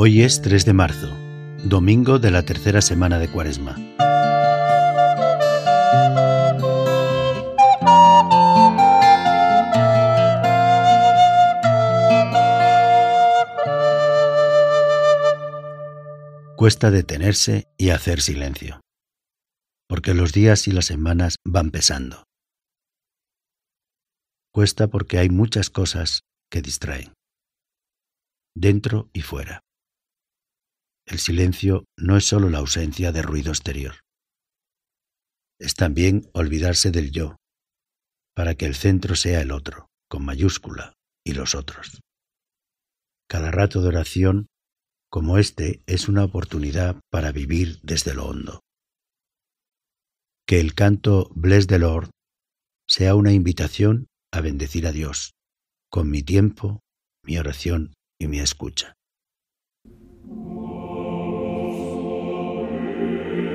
Hoy es 3 de marzo, domingo de la tercera semana de Cuaresma. Cuesta detenerse y hacer silencio, porque los días y las semanas van pesando. Cuesta porque hay muchas cosas que distraen, dentro y fuera. El silencio no es solo la ausencia de ruido exterior. Es también olvidarse del yo, para que el centro sea el otro, con mayúscula, y los otros. Cada rato de oración, como este, es una oportunidad para vivir desde lo hondo. Que el canto Bless the Lord sea una invitación a bendecir a Dios, con mi tiempo, mi oración y mi escucha. Música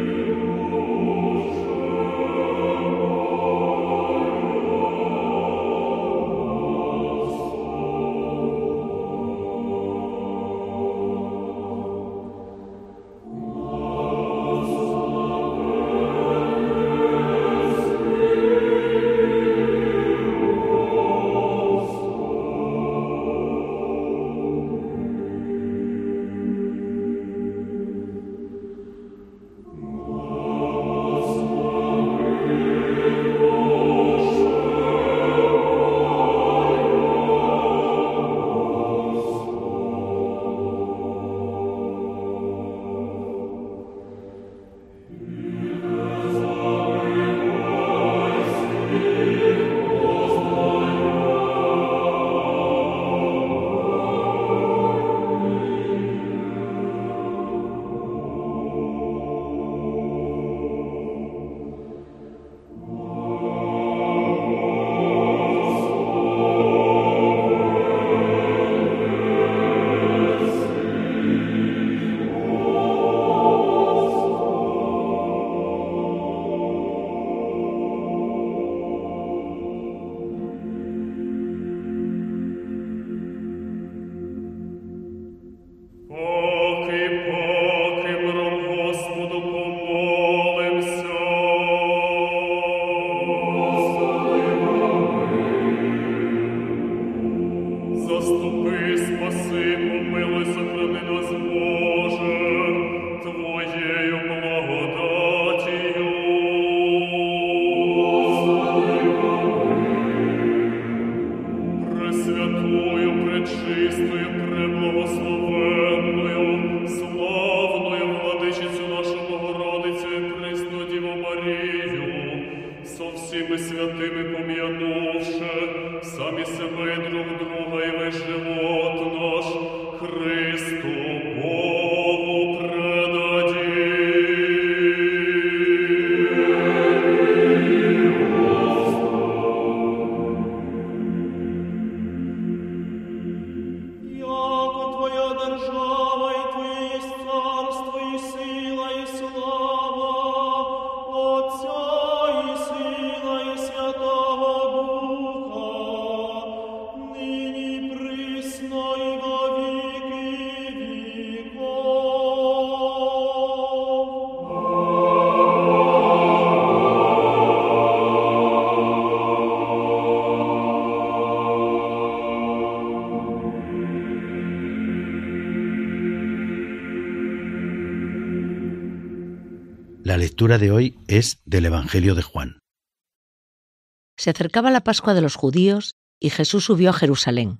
друг друга і весь живот наш, Христу lectura de hoy es del Evangelio de Juan. Se acercaba la Pascua de los judíos y Jesús subió a Jerusalén.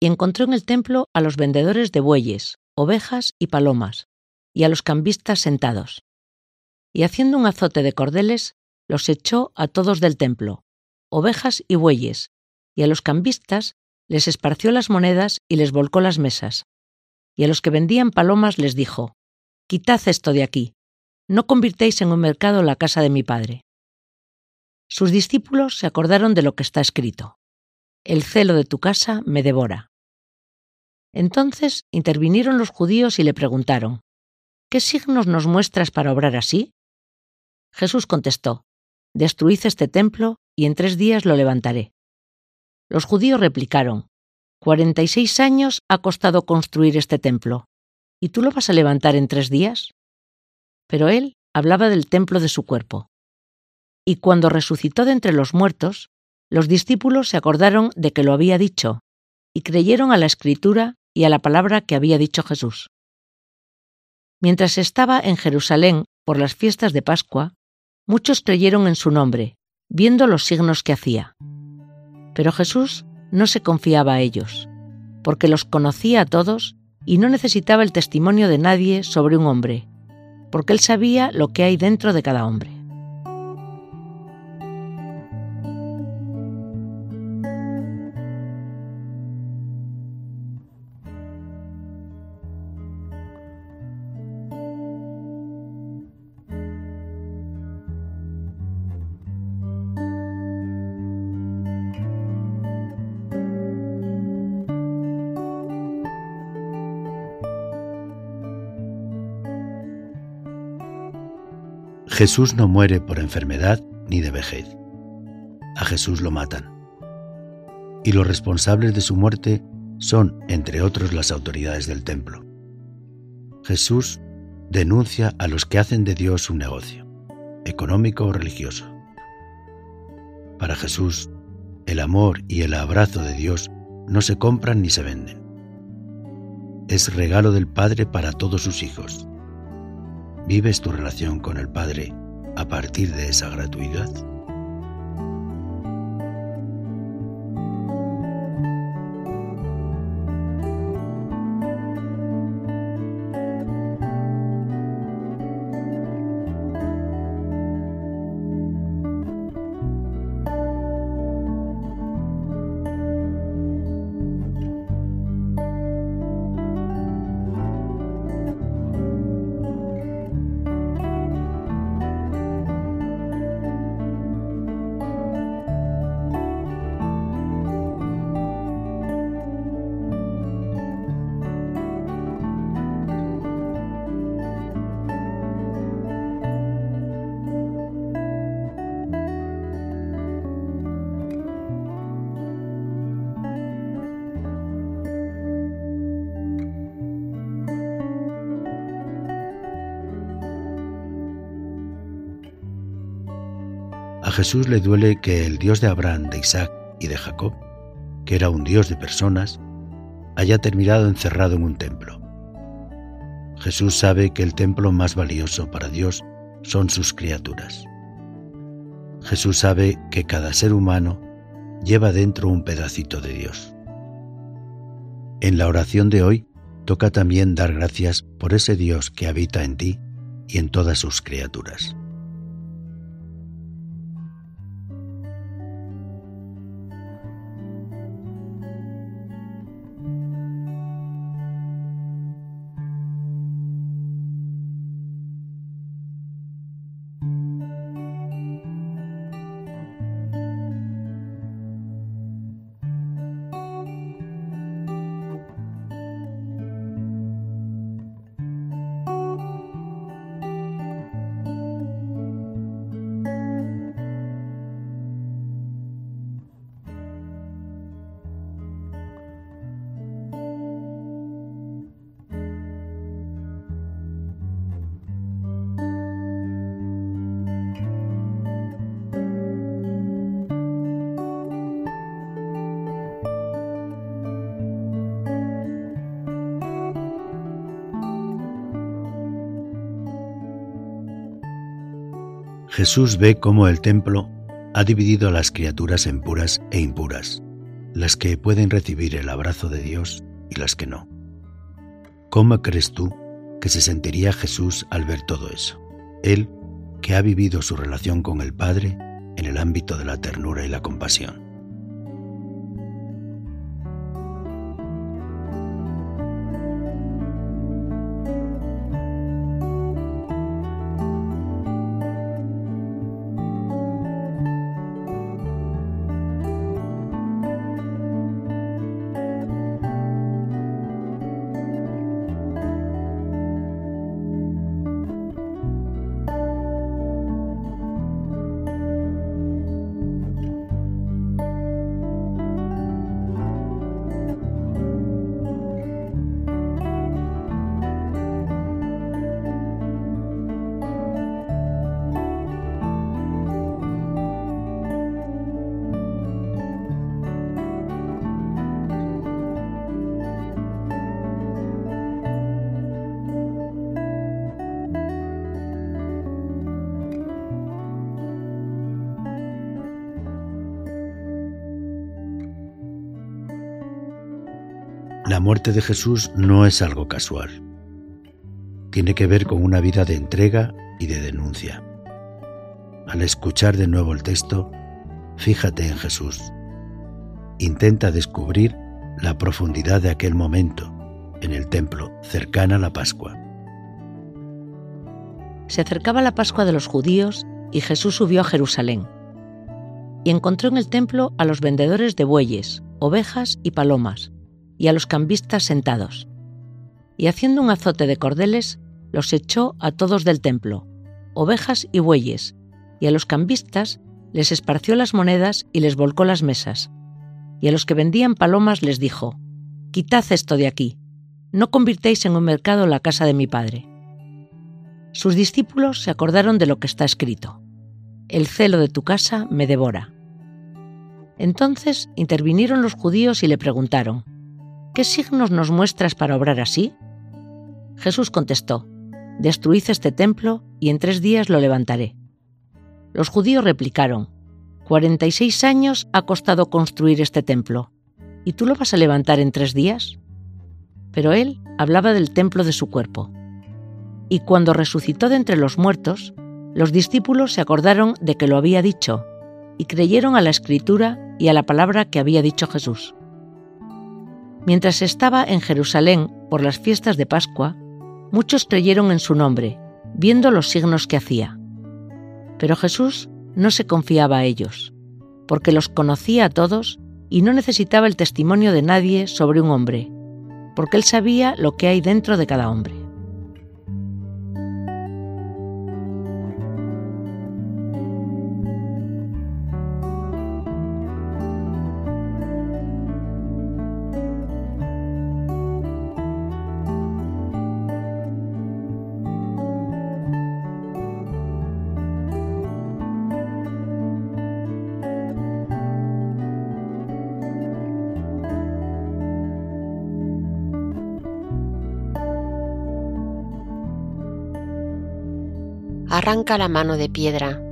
Y encontró en el templo a los vendedores de bueyes, ovejas y palomas, y a los cambistas sentados. Y haciendo un azote de cordeles, los echó a todos del templo, ovejas y bueyes, y a los cambistas les esparció las monedas y les volcó las mesas. Y a los que vendían palomas les dijo, Quitad esto de aquí, no convirtéis en un mercado la casa de mi padre. Sus discípulos se acordaron de lo que está escrito. El celo de tu casa me devora. Entonces intervinieron los judíos y le preguntaron, ¿qué signos nos muestras para obrar así? Jesús contestó, Destruid este templo y en tres días lo levantaré. Los judíos replicaron, 46 años ha costado construir este templo, ¿y tú lo vas a levantar en tres días? Pero él hablaba del templo de su cuerpo. Y cuando resucitó de entre los muertos, los discípulos se acordaron de que lo había dicho, y creyeron a la escritura y a la palabra que había dicho Jesús. Mientras estaba en Jerusalén por las fiestas de Pascua, muchos creyeron en su nombre, viendo los signos que hacía. Pero Jesús no se confiaba a ellos, porque los conocía a todos y no necesitaba el testimonio de nadie sobre un hombre, porque él sabía lo que hay dentro de cada hombre. Jesús no muere por enfermedad ni de vejez. A Jesús lo matan. Y los responsables de su muerte son, entre otros, las autoridades del templo. Jesús denuncia a los que hacen de Dios un negocio, económico o religioso. Para Jesús, el amor y el abrazo de Dios no se compran ni se venden. Es regalo del Padre para todos sus hijos ¿Vives tu relación con el Padre a partir de esa gratuidad? A Jesús le duele que el Dios de Abraham, de Isaac y de Jacob, que era un Dios de personas, haya terminado encerrado en un templo. Jesús sabe que el templo más valioso para Dios son sus criaturas. Jesús sabe que cada ser humano lleva dentro un pedacito de Dios. En la oración de hoy toca también dar gracias por ese Dios que habita en ti y en todas sus criaturas. Jesús ve cómo el templo ha dividido a las criaturas en puras e impuras, las que pueden recibir el abrazo de Dios y las que no. ¿Cómo crees tú que se sentiría Jesús al ver todo eso? Él, que ha vivido su relación con el Padre en el ámbito de la ternura y la compasión. La muerte de Jesús no es algo casual. Tiene que ver con una vida de entrega y de denuncia. Al escuchar de nuevo el texto, fíjate en Jesús. Intenta descubrir la profundidad de aquel momento en el templo cercana a la Pascua. Se acercaba la Pascua de los judíos y Jesús subió a Jerusalén. Y encontró en el templo a los vendedores de bueyes, ovejas y palomas, y a los cambistas sentados. Y haciendo un azote de cordeles, los echó a todos del templo, ovejas y bueyes, y a los cambistas les esparció las monedas y les volcó las mesas. Y a los que vendían palomas les dijo, Quitad esto de aquí, no convirtéis en un mercado la casa de mi padre. Sus discípulos se acordaron de lo que está escrito, El celo de tu casa me devora. Entonces intervinieron los judíos y le preguntaron, ¿qué signos nos muestras para obrar así? Jesús contestó, Destruid este templo y en tres días lo levantaré. Los judíos replicaron, 46 años ha costado construir este templo, ¿y tú lo vas a levantar en tres días? Pero él hablaba del templo de su cuerpo. Y cuando resucitó de entre los muertos, los discípulos se acordaron de que lo había dicho y creyeron a la escritura y a la palabra que había dicho Jesús. Mientras estaba en Jerusalén por las fiestas de Pascua, muchos creyeron en su nombre, viendo los signos que hacía. Pero Jesús no se confiaba a ellos, porque los conocía a todos y no necesitaba el testimonio de nadie sobre un hombre, porque él sabía lo que hay dentro de cada hombre. Arranca la mano de piedra,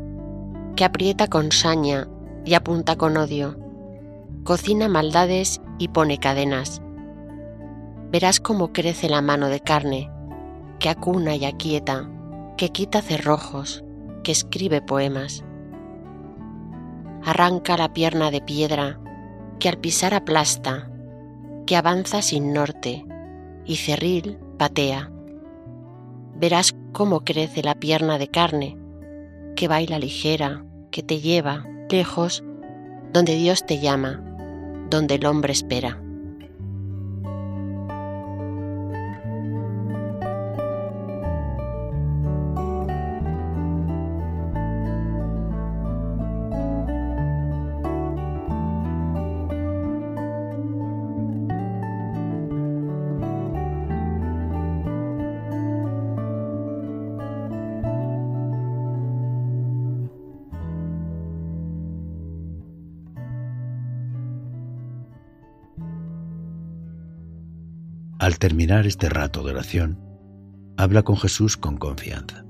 que aprieta con saña y apunta con odio, cocina maldades y pone cadenas. Verás cómo crece la mano de carne, que acuna y aquieta, que quita cerrojos, que escribe poemas. Arranca la pierna de piedra, que al pisar aplasta, que avanza sin norte, y cerril patea. Verás cómo crece la pierna de carne, que baila ligera, que te lleva lejos, donde Dios te llama, donde el hombre espera. Al terminar este rato de oración, habla con Jesús con confianza,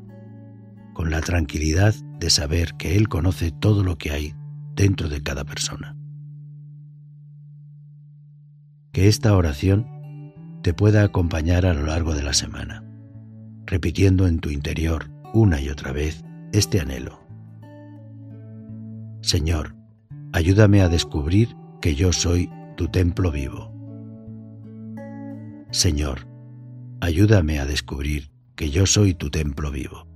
con la tranquilidad de saber que Él conoce todo lo que hay dentro de cada persona. Que esta oración te pueda acompañar a lo largo de la semana, repitiendo en tu interior una y otra vez este anhelo. Señor, ayúdame a descubrir que yo soy tu templo vivo Señor, ayúdame a descubrir que yo soy tu templo vivo.